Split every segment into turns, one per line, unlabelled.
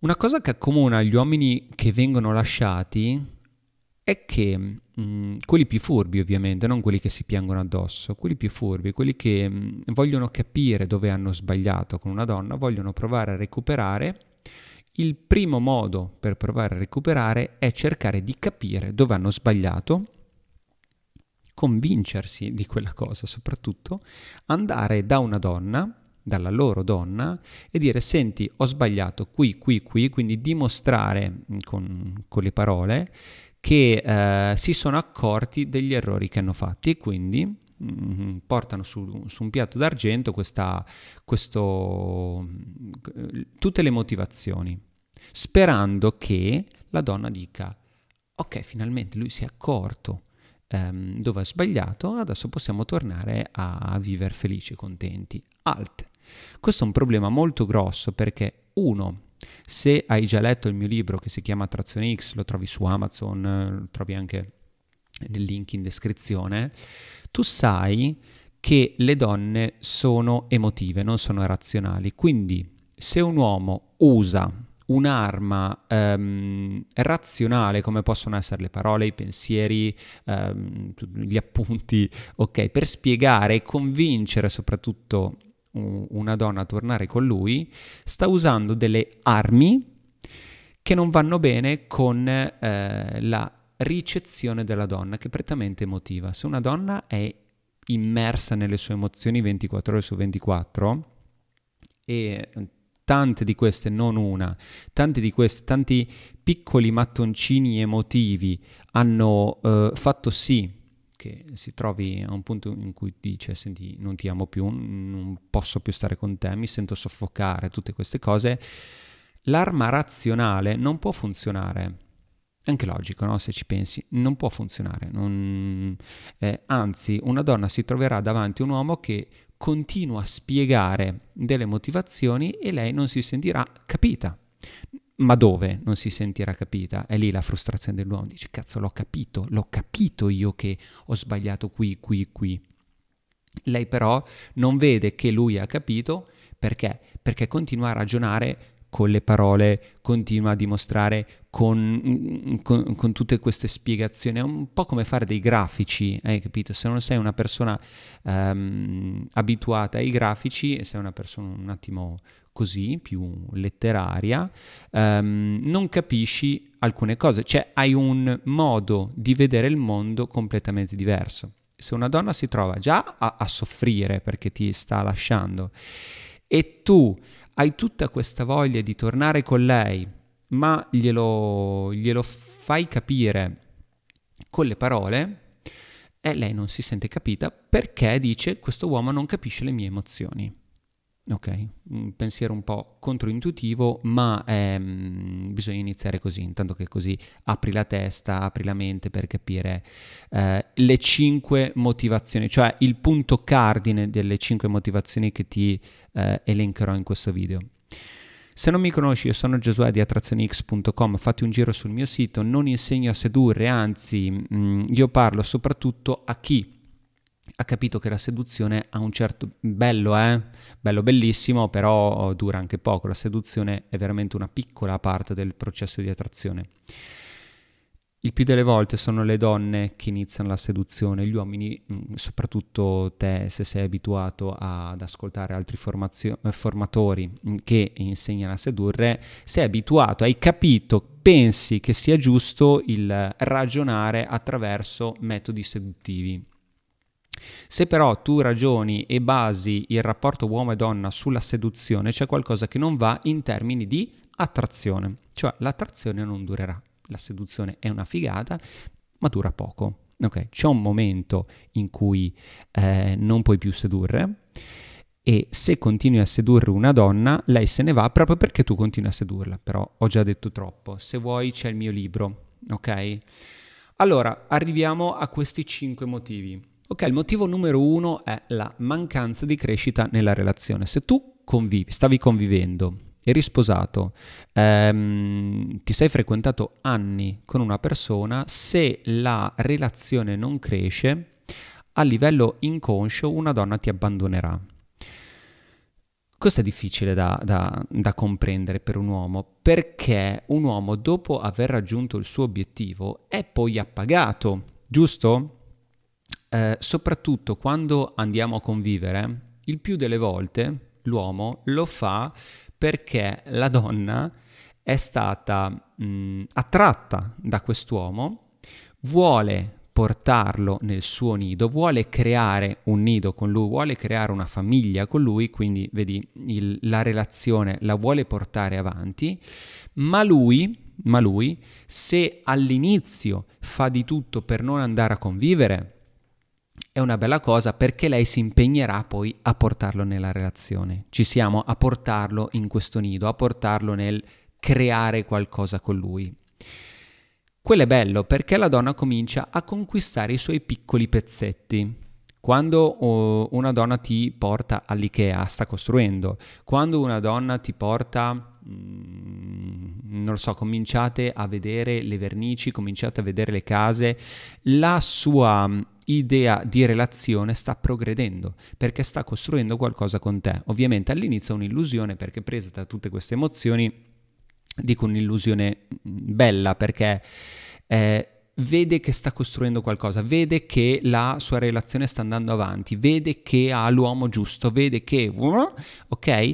Una cosa che accomuna gli uomini che vengono lasciati è che mh, mm, quelli più furbi ovviamente, non quelli che si piangono addosso, quelli più furbi, quelli che mh, mm, vogliono capire dove hanno sbagliato con una donna, vogliono provare a recuperare, il primo modo per provare a recuperare è cercare di capire dove hanno sbagliato, convincersi di quella cosa soprattutto, andare da una donna, dalla loro donna e dire senti ho sbagliato qui, qui, qui, quindi dimostrare mm, con, con le parole che eh, si sono accorti degli errori che hanno fatti e quindi mm, portano su, su, un piatto d'argento questa, questo, tutte le motivazioni, sperando che la donna dica ok, finalmente lui si è accorto ehm, dove ha sbagliato, adesso possiamo tornare a vivere felici, contenti. Alt. Questo è un problema molto grosso perché uno, se hai già letto il mio libro che si chiama Attrazione X, lo trovi su Amazon, lo trovi anche nel link in descrizione, tu sai che le donne sono emotive, non sono razionali. Quindi se un uomo usa un'arma um, razionale come possono essere le parole, i pensieri, um, gli appunti, ok, per spiegare e convincere soprattutto una donna a tornare con lui, sta usando delle armi che non vanno bene con eh, la ricezione della donna, che è prettamente emotiva. Se una donna è immersa nelle sue emozioni 24 ore su 24 e tante di queste, non una, tante di queste, tanti piccoli mattoncini emotivi hanno eh, fatto sì che si trovi a un punto in cui dice senti non ti amo più, non posso più stare con te, mi sento soffocare, tutte queste cose, l'arma razionale non può funzionare. Anche logico, no? se ci pensi, non può funzionare. Non... Eh, anzi, una donna si troverà davanti a un uomo che continua a spiegare delle motivazioni e lei non si sentirà capita. Ma dove non si sentirà capita? È lì la frustrazione dell'uomo. Dice, cazzo, l'ho capito, l'ho capito io che ho sbagliato qui, qui, qui. Lei però non vede che lui ha capito perché? Perché continua a ragionare con le parole, continua a dimostrare con, con, con, tutte queste spiegazioni. È un po' come fare dei grafici, hai capito? Se non sei una persona um, abituata ai grafici e sei una persona un attimo così, più letteraria, um, non capisci alcune cose, cioè hai un modo di vedere il mondo completamente diverso. Se una donna si trova già a, a soffrire perché ti sta lasciando e tu hai tutta questa voglia di tornare con lei, ma glielo, glielo fai capire con le parole, e lei non si sente capita perché dice questo uomo non capisce le mie emozioni. Ok, un pensiero un po' controintuitivo, ma ehm, bisogna iniziare così, intanto che così apri la testa, apri la mente per capire eh, le cinque motivazioni, cioè il punto cardine delle cinque motivazioni che ti eh, elencherò in questo video. Se non mi conosci, io sono Giosuè di attrazionix.com, fatti un giro sul mio sito, non insegno a sedurre, anzi mh, mm, io parlo soprattutto a chi ha capito che la seduzione ha un certo bello, eh? bello bellissimo, però dura anche poco. La seduzione è veramente una piccola parte del processo di attrazione. Il più delle volte sono le donne che iniziano la seduzione, gli uomini, mm, soprattutto te se sei abituato ad ascoltare altri formazio- formatori mm, che insegnano a sedurre, sei abituato, hai capito, pensi che sia giusto il ragionare attraverso metodi seduttivi. Se però tu ragioni e basi il rapporto uomo e donna sulla seduzione, c'è qualcosa che non va in termini di attrazione, cioè l'attrazione non durerà, la seduzione è una figata, ma dura poco. Ok, c'è un momento in cui eh, non puoi più sedurre e se continui a sedurre una donna, lei se ne va proprio perché tu continui a sedurla, però ho già detto troppo. Se vuoi c'è il mio libro, ok? Allora, arriviamo a questi cinque motivi. Ok, il motivo numero uno è la mancanza di crescita nella relazione. Se tu convivi, stavi convivendo eri sposato, ehm, ti sei frequentato anni con una persona, se la relazione non cresce, a livello inconscio una donna ti abbandonerà. Questo è difficile da, da, da, comprendere per un uomo perché un uomo dopo aver raggiunto il suo obiettivo è poi appagato, giusto? Eh, soprattutto quando andiamo a convivere, il più delle volte l'uomo lo fa perché la donna è stata mh, attratta da quest'uomo, vuole portarlo nel suo nido, vuole creare un nido con lui, vuole creare una famiglia con lui, quindi vedi il, la relazione la vuole portare avanti, ma lui, ma lui, se all'inizio fa di tutto per non andare a convivere, è una bella cosa perché lei si impegnerà poi a portarlo nella relazione. Ci siamo a portarlo in questo nido, a portarlo nel creare qualcosa con lui. Quello è bello perché la donna comincia a conquistare i suoi piccoli pezzetti. Quando oh, una donna ti porta all'IKEA, sta costruendo. Quando una donna ti porta, mm, non lo so, cominciate a vedere le vernici, cominciate a vedere le case, la sua idea di relazione sta progredendo perché sta costruendo qualcosa con te. Ovviamente all'inizio è un'illusione perché presa da tutte queste emozioni, dico un'illusione bella perché eh, vede che sta costruendo qualcosa, vede che la sua relazione sta andando avanti, vede che ha l'uomo giusto, vede che... Ok?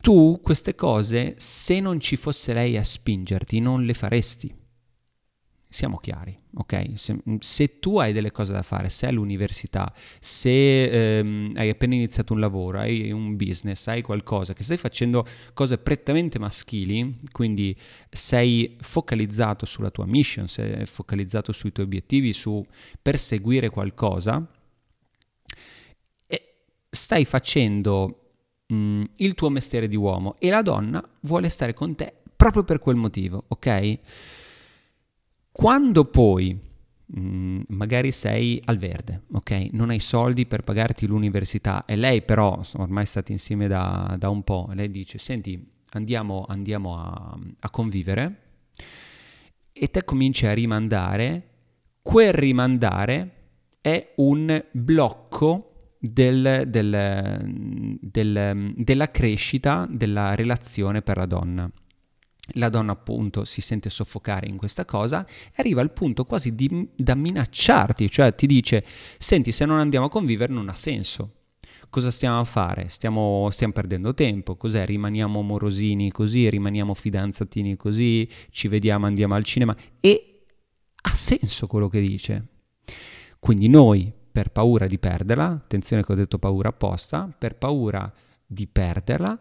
Tu queste cose, se non ci fosse lei a spingerti, non le faresti. Siamo chiari, ok? Se, se, tu hai delle cose da fare, sei all'università, se ehm, hai appena iniziato un lavoro, hai un business, hai qualcosa, che stai facendo cose prettamente maschili, quindi sei focalizzato sulla tua mission, sei focalizzato sui tuoi obiettivi, su perseguire qualcosa, e stai facendo mh, il tuo mestiere di uomo e la donna vuole stare con te proprio per quel motivo, ok? Quando poi mm, magari sei al verde, ok? Non hai soldi per pagarti l'università e lei però, ormai stati insieme da, da un po', lei dice, senti, andiamo, andiamo a, a convivere e te cominci a rimandare, quel rimandare è un blocco del, del, del, della crescita della relazione per la donna. La donna appunto si sente soffocare in questa cosa e arriva al punto quasi di, da minacciarti, cioè ti dice, senti se non andiamo a convivere non ha senso. Cosa stiamo a fare? Stiamo, stiamo perdendo tempo, cos'è? Rimaniamo morosini così, rimaniamo fidanzatini così, ci vediamo, andiamo al cinema e ha senso quello che dice. Quindi noi, per paura di perderla, attenzione che ho detto paura apposta, per paura di perderla,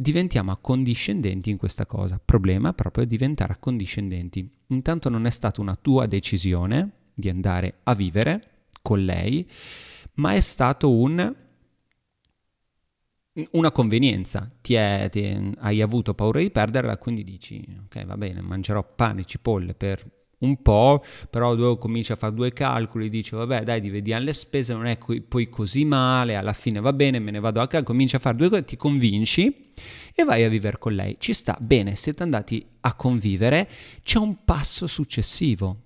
diventiamo accondiscendenti in questa cosa. Il problema è proprio diventare accondiscendenti. Intanto non è stata una tua decisione di andare a vivere con lei, ma è stato un, una convenienza. Ti, è, ti hai avuto paura di perderla, quindi dici, ok, va bene, mangerò pane e cipolle per un po', però dove cominci a fare due calcoli, dici vabbè dai divediamo le spese, non è co- poi così male, alla fine va bene, me ne vado a casa, cominci a fare due cose, ti convinci e vai a vivere con lei. Ci sta bene, siete andati a convivere, c'è un passo successivo.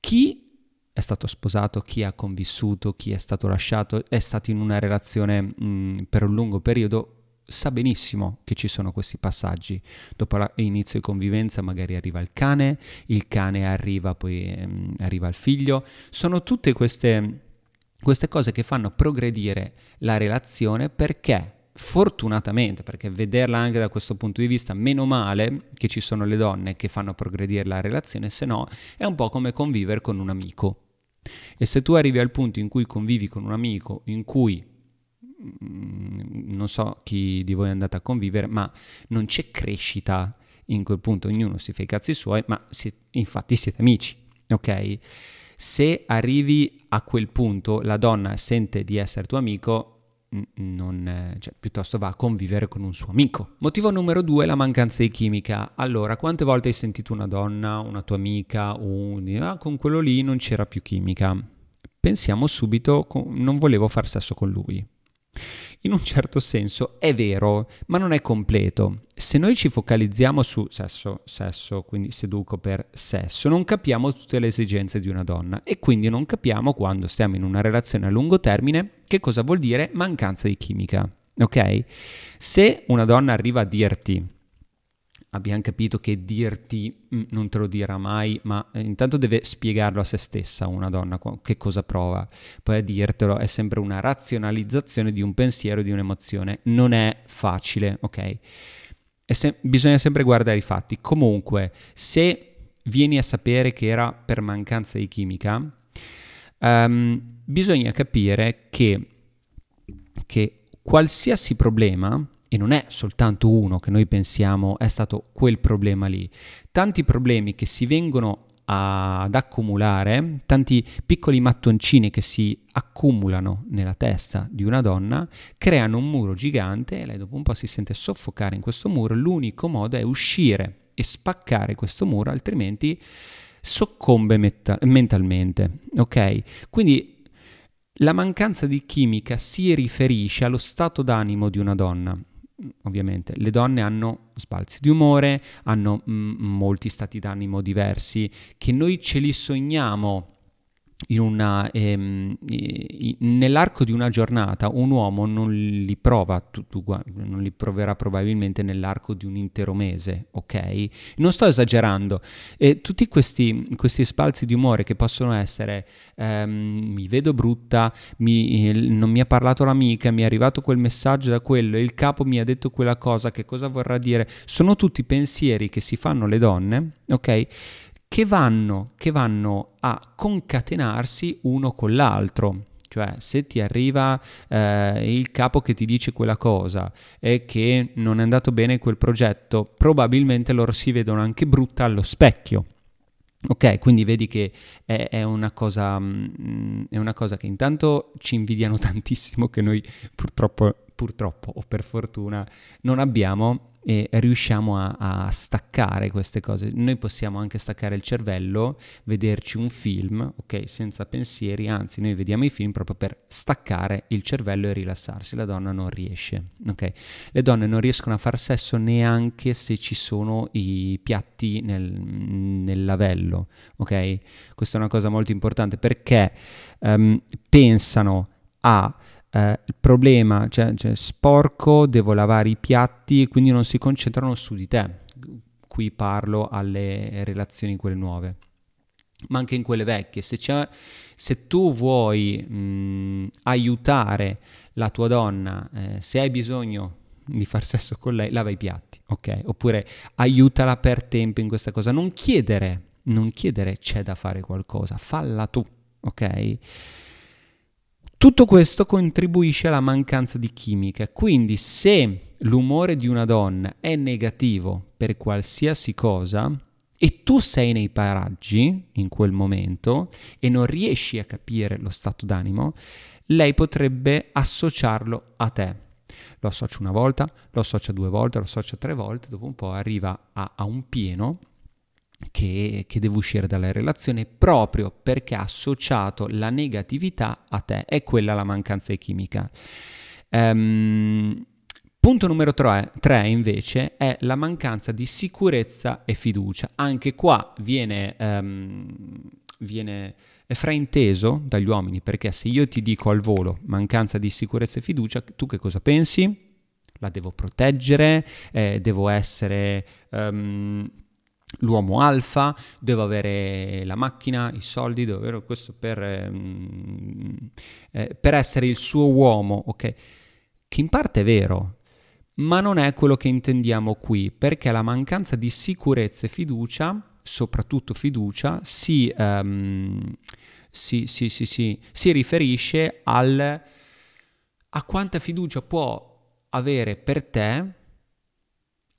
Chi è stato sposato, chi ha convissuto, chi è stato lasciato, è stato in una relazione mh, per un lungo periodo, sa benissimo che ci sono questi passaggi. Dopo l'inizio di convivenza magari arriva il cane, il cane arriva, poi ehm, arriva il figlio. Sono tutte queste, queste cose che fanno progredire la relazione perché fortunatamente, perché vederla anche da questo punto di vista, meno male che ci sono le donne che fanno progredire la relazione, se no è un po' come convivere con un amico. E se tu arrivi al punto in cui convivi con un amico, in cui non so chi di voi è andato a convivere, ma non c'è crescita in quel punto, ognuno si fa i cazzi suoi, ma si, infatti siete amici, ok? Se arrivi a quel punto, la donna sente di essere tuo amico, non, cioè, piuttosto va a convivere con un suo amico. Motivo numero due, la mancanza di chimica. Allora, quante volte hai sentito una donna, una tua amica, un... ah, con quello lì non c'era più chimica? Pensiamo subito, non volevo far sesso con lui. In un certo senso è vero, ma non è completo. Se noi ci focalizziamo su sesso, sesso, quindi seduco per sesso, non capiamo tutte le esigenze di una donna e quindi non capiamo quando stiamo in una relazione a lungo termine che cosa vuol dire mancanza di chimica. Ok? Se una donna arriva a dirti abbiamo capito che dirti mm, non te lo dirà mai, ma eh, intanto deve spiegarlo a se stessa una donna che cosa prova, poi a dirtelo è sempre una razionalizzazione di un pensiero, di un'emozione, non è facile, ok? Se- bisogna sempre guardare i fatti. Comunque, se vieni a sapere che era per mancanza di chimica, um, bisogna capire che, che qualsiasi problema e non è soltanto uno che noi pensiamo è stato quel problema lì. Tanti problemi che si vengono ad accumulare, tanti piccoli mattoncini che si accumulano nella testa di una donna, creano un muro gigante e lei dopo un po' si sente soffocare in questo muro. L'unico modo è uscire e spaccare questo muro, altrimenti soccombe metta- mentalmente. Ok? Quindi la mancanza di chimica si riferisce allo stato d'animo di una donna ovviamente le donne hanno sbalzi di umore, hanno m- mm, molti stati d'animo diversi che noi ce li sogniamo una, ehm, nell'arco di una giornata un uomo non li prova, tu, tu, non li proverà probabilmente nell'arco di un intero mese, ok? Non sto esagerando. E tutti questi, questi spalzi di umore che possono essere ehm, mi vedo brutta, mi, non mi ha parlato l'amica, mi è arrivato quel messaggio da quello, il capo mi ha detto quella cosa, che cosa vorrà dire? Sono tutti pensieri che si fanno le donne, ok? Che vanno, che vanno a concatenarsi uno con l'altro. Cioè, se ti arriva eh, il capo che ti dice quella cosa e che non è andato bene quel progetto, probabilmente loro si vedono anche brutta allo specchio. Ok, quindi vedi che è, è, una cosa, mm, è, una cosa, che intanto ci invidiano tantissimo, che noi purtroppo, purtroppo o per fortuna non abbiamo e riusciamo a, a, staccare queste cose. Noi possiamo anche staccare il cervello, vederci un film, ok, senza pensieri, anzi noi vediamo i film proprio per staccare il cervello e rilassarsi. La donna non riesce, ok? Le donne non riescono a far sesso neanche se ci sono i piatti nel, nel lavello, ok? Questa è una cosa molto importante perché um, pensano a eh, il problema, cioè, cioè, sporco, devo lavare i piatti e quindi non si concentrano su di te. Qui parlo alle relazioni quelle nuove, ma anche in quelle vecchie. Se, se tu vuoi mh, aiutare la tua donna, eh, se hai bisogno di far sesso con lei, lava i piatti, ok? Oppure aiutala per tempo in questa cosa. Non chiedere, non chiedere c'è da fare qualcosa, falla tu, ok? Tutto questo contribuisce alla mancanza di chimica, quindi se l'umore di una donna è negativo per qualsiasi cosa e tu sei nei paraggi in quel momento e non riesci a capire lo stato d'animo, lei potrebbe associarlo a te. Lo associa una volta, lo associa due volte, lo associa tre volte, dopo un po' arriva a, a un pieno che, che deve uscire dalla relazione proprio perché ha associato la negatività a te, è quella la mancanza di chimica. Um, Punto numero 3, invece è la mancanza di sicurezza e fiducia. Anche qua viene, um, viene frainteso dagli uomini perché se io ti dico al volo mancanza di sicurezza e fiducia, tu che cosa pensi? La devo proteggere, eh, devo essere um, l'uomo alfa, devo avere la macchina, i soldi, devo avere questo per, ehm, eh, per essere il suo uomo, ok? Che in parte è vero, ma non è quello che intendiamo qui, perché la mancanza di sicurezza e fiducia, soprattutto fiducia, si, um, si, si, si riferisce al, a quanta fiducia può avere per te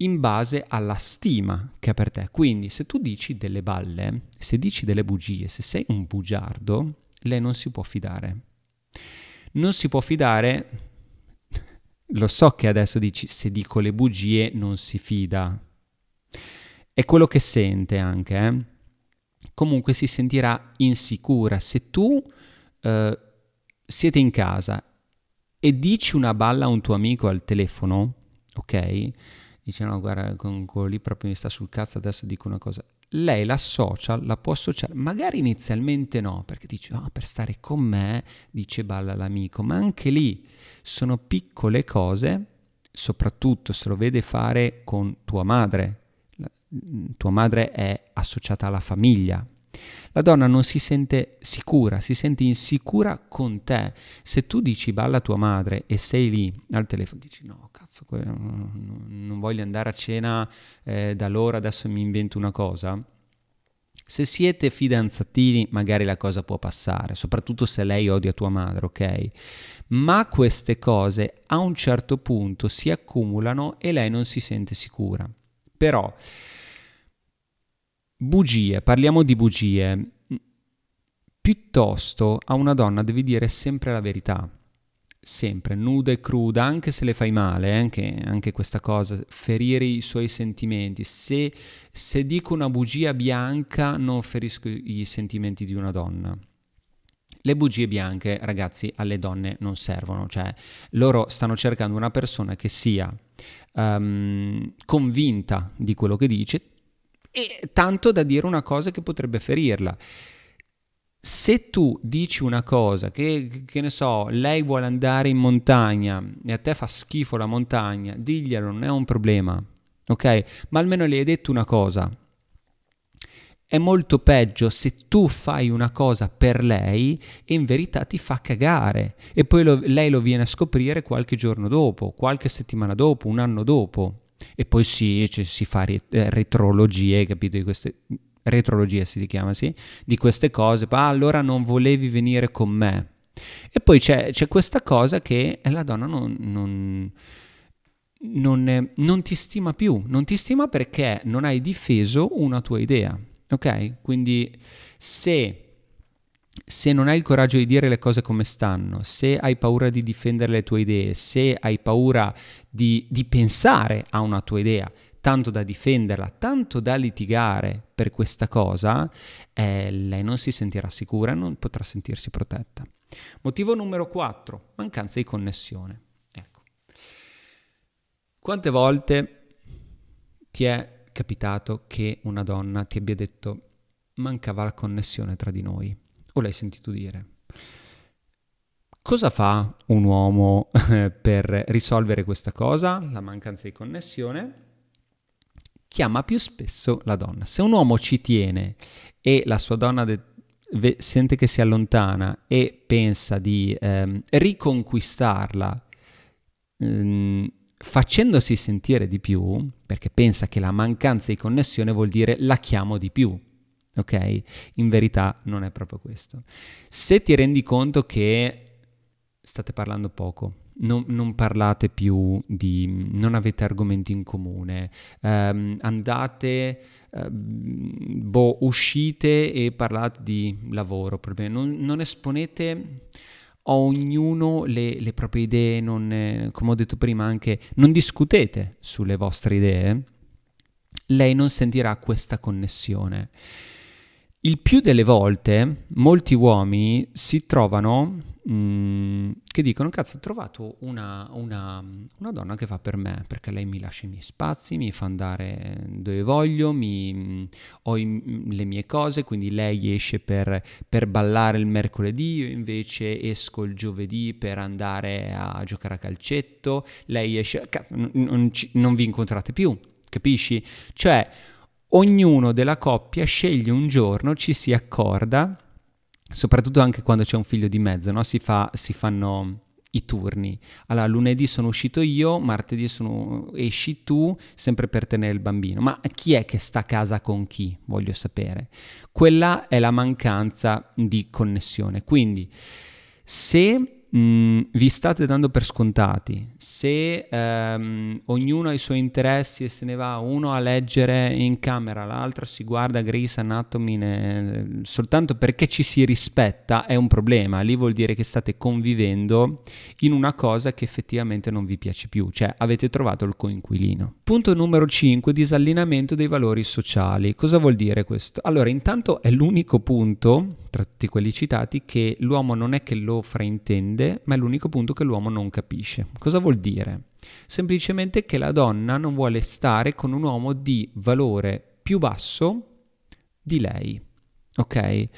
in base alla stima che ha per te. Quindi se tu dici delle balle, se dici delle bugie, se sei un bugiardo, lei non si può fidare. Non si può fidare, lo so che adesso dici se dico le bugie non si fida. È quello che sente anche, eh? Comunque si sentirà insicura se tu eh, siete in casa e dici una balla a un tuo amico al telefono, ok? Dice no, guarda, con quello lì proprio mi sta sul cazzo, adesso dico una cosa. Lei la social la può associare, magari inizialmente no, perché dice, oh, per stare con me, dice balla l'amico, ma anche lì sono piccole cose, soprattutto se lo vede fare con tua madre. tua madre è associata alla famiglia, la donna non si sente sicura, si sente insicura con te. Se tu dici balla tua madre e sei lì al telefono, dici no, cazzo, non voglio andare a cena eh, da loro, adesso mi invento una cosa. Se siete fidanzatini, magari la cosa può passare, soprattutto se lei odia tua madre, ok? Ma queste cose a un certo punto si accumulano e lei non si sente sicura. Però Bugie, parliamo di bugie. Piuttosto a una donna devi dire sempre la verità, sempre, nuda e cruda, anche se le fai male, eh, anche, anche, questa cosa, ferire i suoi sentimenti. Se, se dico una bugia bianca non ferisco i sentimenti di una donna. Le bugie bianche, ragazzi, alle donne non servono, cioè loro stanno cercando una persona che sia um, convinta di quello che dice, e tanto da dire una cosa che potrebbe ferirla. Se tu dici una cosa che, che ne so, lei vuole andare in montagna e a te fa schifo la montagna, diglielo, non è un problema, ok? Ma almeno le hai detto una cosa. È molto peggio se tu fai una cosa per lei e in verità ti fa cagare e poi lo, lei lo viene a scoprire qualche giorno dopo, qualche settimana dopo, un anno dopo. E poi sì, cioè, si fa rit- eh, retrologie, capito? Di queste, retrologia si chiama, sì? Di queste cose. Ah, allora non volevi venire con me. E poi c'è, c'è questa cosa che la donna non, non, non, non, ti stima più. Non ti stima perché non hai difeso una tua idea. Ok? Quindi se se non hai il coraggio di dire le cose come stanno, se hai paura di difendere le tue idee, se hai paura di, di, pensare a una tua idea, tanto da difenderla, tanto da litigare per questa cosa, eh, lei non si sentirà sicura e non potrà sentirsi protetta. Motivo numero 4, mancanza di connessione. Ecco. Quante volte ti è capitato che una donna ti abbia detto mancava la connessione tra di noi? O l'hai sentito dire? Cosa fa un uomo eh, per risolvere questa cosa, la mancanza di connessione? Chiama più spesso la donna. Se un uomo ci tiene e la sua donna de- ve- sente che si allontana e pensa di ehm, riconquistarla ehm, facendosi sentire di più, perché pensa che la mancanza di connessione vuol dire la chiamo di più, ok? In verità non è proprio questo. Se ti rendi conto che state parlando poco, non, non, parlate più di, non avete argomenti in comune, um, andate, uh, boh, uscite e parlate di lavoro, non, non esponete a ognuno le, le proprie idee, non, come ho detto prima anche, non discutete sulle vostre idee, lei non sentirà questa connessione. Il più delle volte molti uomini si trovano mm, che dicono cazzo ho trovato una, una, una, donna che fa per me perché lei mi lascia i miei spazi, mi fa andare dove voglio, mi, mh, ho i, le mie cose, quindi lei esce per, per, ballare il mercoledì, io invece esco il giovedì per andare a giocare a calcetto, lei esce, cazzo, non, non, non vi incontrate più, capisci? Cioè ognuno della coppia sceglie un giorno, ci si accorda, soprattutto anche quando c'è un figlio di mezzo, no? si, fa, si fanno i turni. Allora, lunedì sono uscito io, martedì sono, esci tu, sempre per tenere il bambino. Ma chi è che sta a casa con chi? Voglio sapere. Quella è la mancanza di connessione. Quindi, se mh, mm, vi state dando per scontati. Se ehm, ognuno ha i suoi interessi e se ne va uno a leggere in camera, l'altro si guarda Grey's Anatomy ne... soltanto perché ci si rispetta è un problema. Lì vuol dire che state convivendo in una cosa che effettivamente non vi piace più, cioè avete trovato il coinquilino. Punto numero 5, disallineamento dei valori sociali. Cosa vuol dire questo? Allora, intanto è l'unico punto tra tutti quelli citati, che l'uomo non è che lo fraintende, ma è l'unico punto che l'uomo non capisce. Cosa vuol dire? Semplicemente che la donna non vuole stare con un uomo di valore più basso di lei. Ok?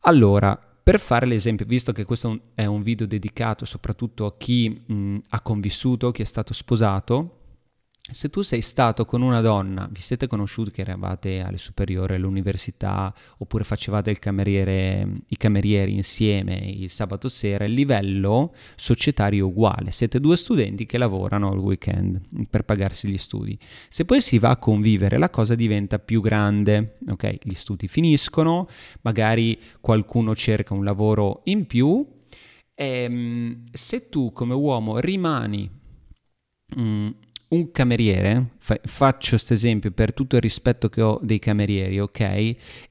Allora, per fare l'esempio, visto che questo è un video dedicato soprattutto a chi mh, ha convissuto, chi è stato sposato, se tu sei stato con una donna, vi siete conosciuti che eravate alle superiori, all'università, oppure facevate i camerieri insieme il sabato sera, il livello societario è uguale. Siete due studenti che lavorano il weekend per pagarsi gli studi. Se poi si va a convivere, la cosa diventa più grande. Ok, gli studi finiscono, magari qualcuno cerca un lavoro in più. E, ehm, se tu come uomo rimani mm, un cameriere, fa- faccio questo esempio per tutto il rispetto che ho dei camerieri, ok?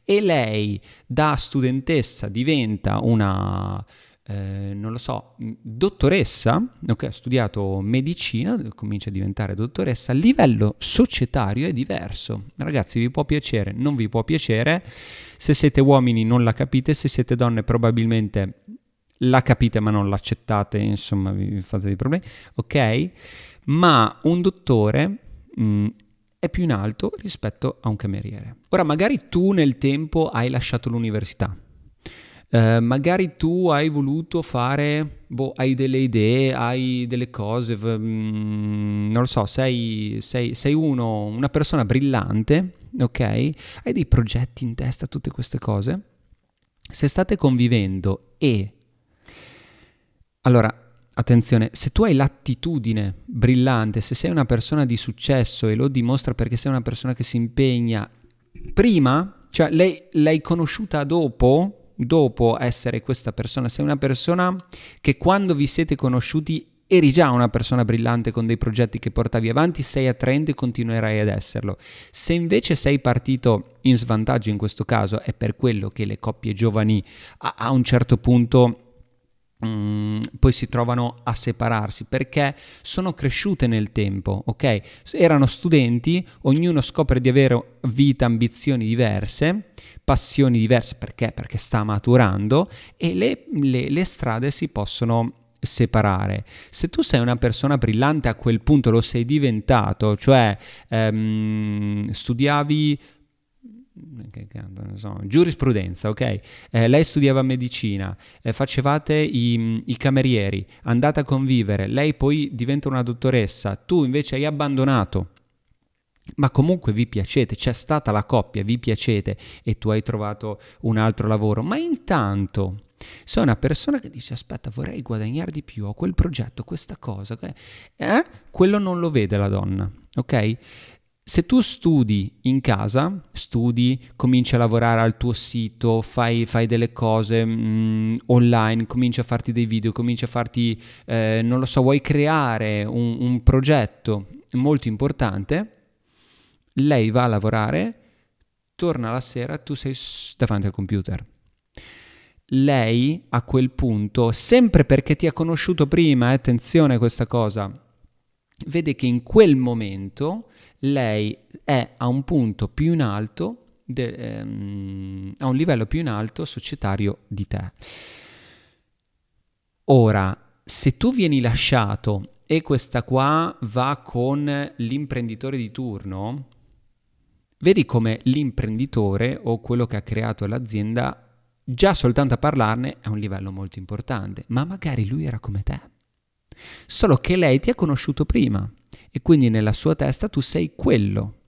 E lei da studentessa diventa una, eh, non lo so, dottoressa, ok? Ha studiato medicina, comincia a diventare dottoressa, a livello societario è diverso. Ragazzi, vi può piacere, non vi può piacere. Se siete uomini non la capite, se siete donne probabilmente la capite ma non l'accettate, insomma, vi fate dei problemi, ok? Ma un dottore mh, mm, è più in alto rispetto a un cameriere. Ora, magari tu nel tempo hai lasciato l'università, Uh, magari tu hai voluto fare, boh, hai delle idee, hai delle cose, v- mm, non lo so, sei, sei, sei uno, una persona brillante, ok? Hai dei progetti in testa, tutte queste cose. Se state convivendo e... Allora, attenzione, se tu hai l'attitudine brillante, se sei una persona di successo e lo dimostra perché sei una persona che si impegna prima, cioè lei, l'hai conosciuta dopo, dopo essere questa persona, sei una persona che quando vi siete conosciuti eri già una persona brillante con dei progetti che portavi avanti, sei attraente e continuerai ad esserlo. Se invece sei partito in svantaggio in questo caso, è per quello che le coppie giovani a, a un certo punto Mm, poi si trovano a separarsi perché sono cresciute nel tempo, ok? Erano studenti, ognuno scopre di avere vita, ambizioni diverse, passioni diverse perché? Perché sta maturando e le, le, le strade si possono separare. Se tu sei una persona brillante a quel punto lo sei diventato, cioè ehm, studiavi che canto, non so, giurisprudenza, ok? Eh, lei studiava medicina, eh, facevate i, i, camerieri, andate a convivere, lei poi diventa una dottoressa, tu invece hai abbandonato. Ma comunque vi piacete, c'è stata la coppia, vi piacete e tu hai trovato un altro lavoro. Ma intanto sei una persona che dice aspetta vorrei guadagnare di più, ho quel progetto, questa cosa, eh? quello non lo vede la donna, ok? Se tu studi in casa, studi, cominci a lavorare al tuo sito, fai, fai delle cose mh, mm, online, cominci a farti dei video, cominci a farti, eh, non lo so, vuoi creare un, un progetto molto importante, lei va a lavorare, torna la sera, tu sei davanti al computer. Lei a quel punto, sempre perché ti ha conosciuto prima, eh, attenzione a questa cosa, vede che in quel momento lei è a un punto più in alto, de, ehm, a un livello più in alto societario di te. Ora, se tu vieni lasciato e questa qua va con l'imprenditore di turno, vedi come l'imprenditore o quello che ha creato l'azienda già soltanto a parlarne è un livello molto importante, ma magari lui era come te. Solo che lei ti ha conosciuto prima e quindi nella sua testa tu sei quello.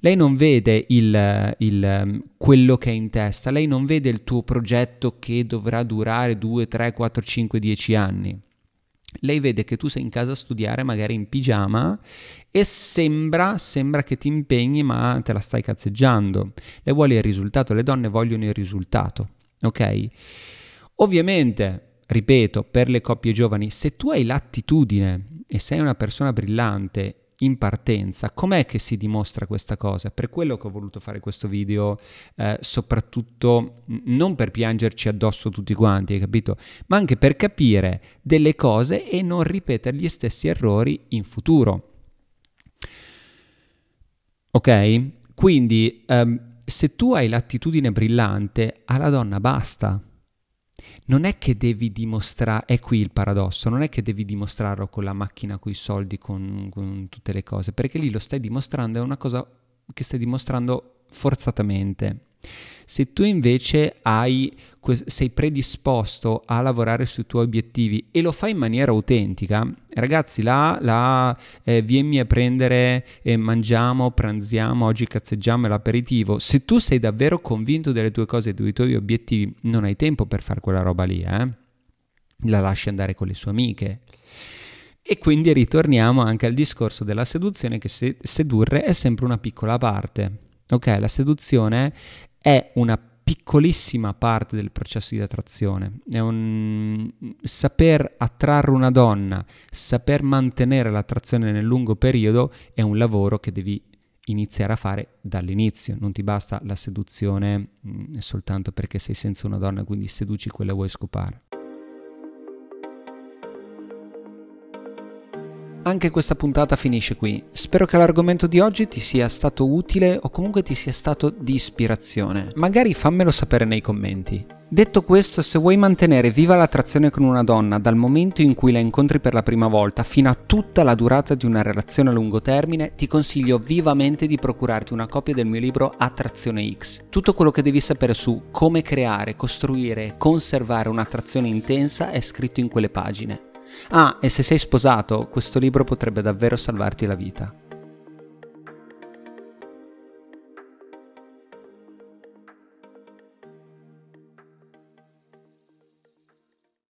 Lei non vede il, il, quello che è in testa, lei non vede il tuo progetto che dovrà durare 2, 3, 4, 5, 10 anni. Lei vede che tu sei in casa a studiare, magari in pigiama, e sembra, sembra che ti impegni, ma te la stai cazzeggiando. Lei vuole il risultato, le donne vogliono il risultato, ok? Ovviamente, ripeto, per le coppie giovani, se tu hai l'attitudine e sei una persona brillante in partenza, com'è che si dimostra questa cosa? Per quello che ho voluto fare questo video, eh, soprattutto non per piangerci addosso tutti quanti, hai capito? Ma anche per capire delle cose e non ripetere gli stessi errori in futuro. Ok? Quindi ehm, se tu hai l'attitudine brillante, alla donna basta. Non è che devi dimostrare, è qui il paradosso, non è che devi dimostrarlo con la macchina, con i soldi, con, con tutte le cose, perché lì lo stai dimostrando, è una cosa che stai dimostrando forzatamente. Se tu invece hai, sei predisposto a lavorare sui tuoi obiettivi e lo fai in maniera autentica, ragazzi, là, là eh, vienmi a prendere, eh, mangiamo, pranziamo, oggi cazzeggiamo l'aperitivo. Se tu sei davvero convinto delle tue cose e dei tuoi obiettivi, non hai tempo per fare quella roba lì, eh? La lasci andare con le sue amiche. E quindi ritorniamo anche al discorso della seduzione, che se- sedurre è sempre una piccola parte. Ok, la seduzione è una piccolissima parte del processo di attrazione, è un saper attrarre una donna, saper mantenere l'attrazione nel lungo periodo è un lavoro che devi iniziare a fare dall'inizio, non ti basta la seduzione mh, mm, soltanto perché sei senza una donna, quindi seduci quella vuoi scopare. Anche questa puntata finisce qui. Spero che l'argomento di oggi ti sia stato utile o comunque ti sia stato di ispirazione. Magari fammelo sapere nei commenti. Detto questo, se vuoi mantenere viva l'attrazione con una donna dal momento in cui la incontri per la prima volta fino a tutta la durata di una relazione a lungo termine, ti consiglio vivamente di procurarti una copia del mio libro Attrazione X. Tutto quello che devi sapere su come creare, costruire e conservare un'attrazione intensa è scritto in quelle pagine. Ah, e se sei sposato, questo libro potrebbe davvero salvarti la vita.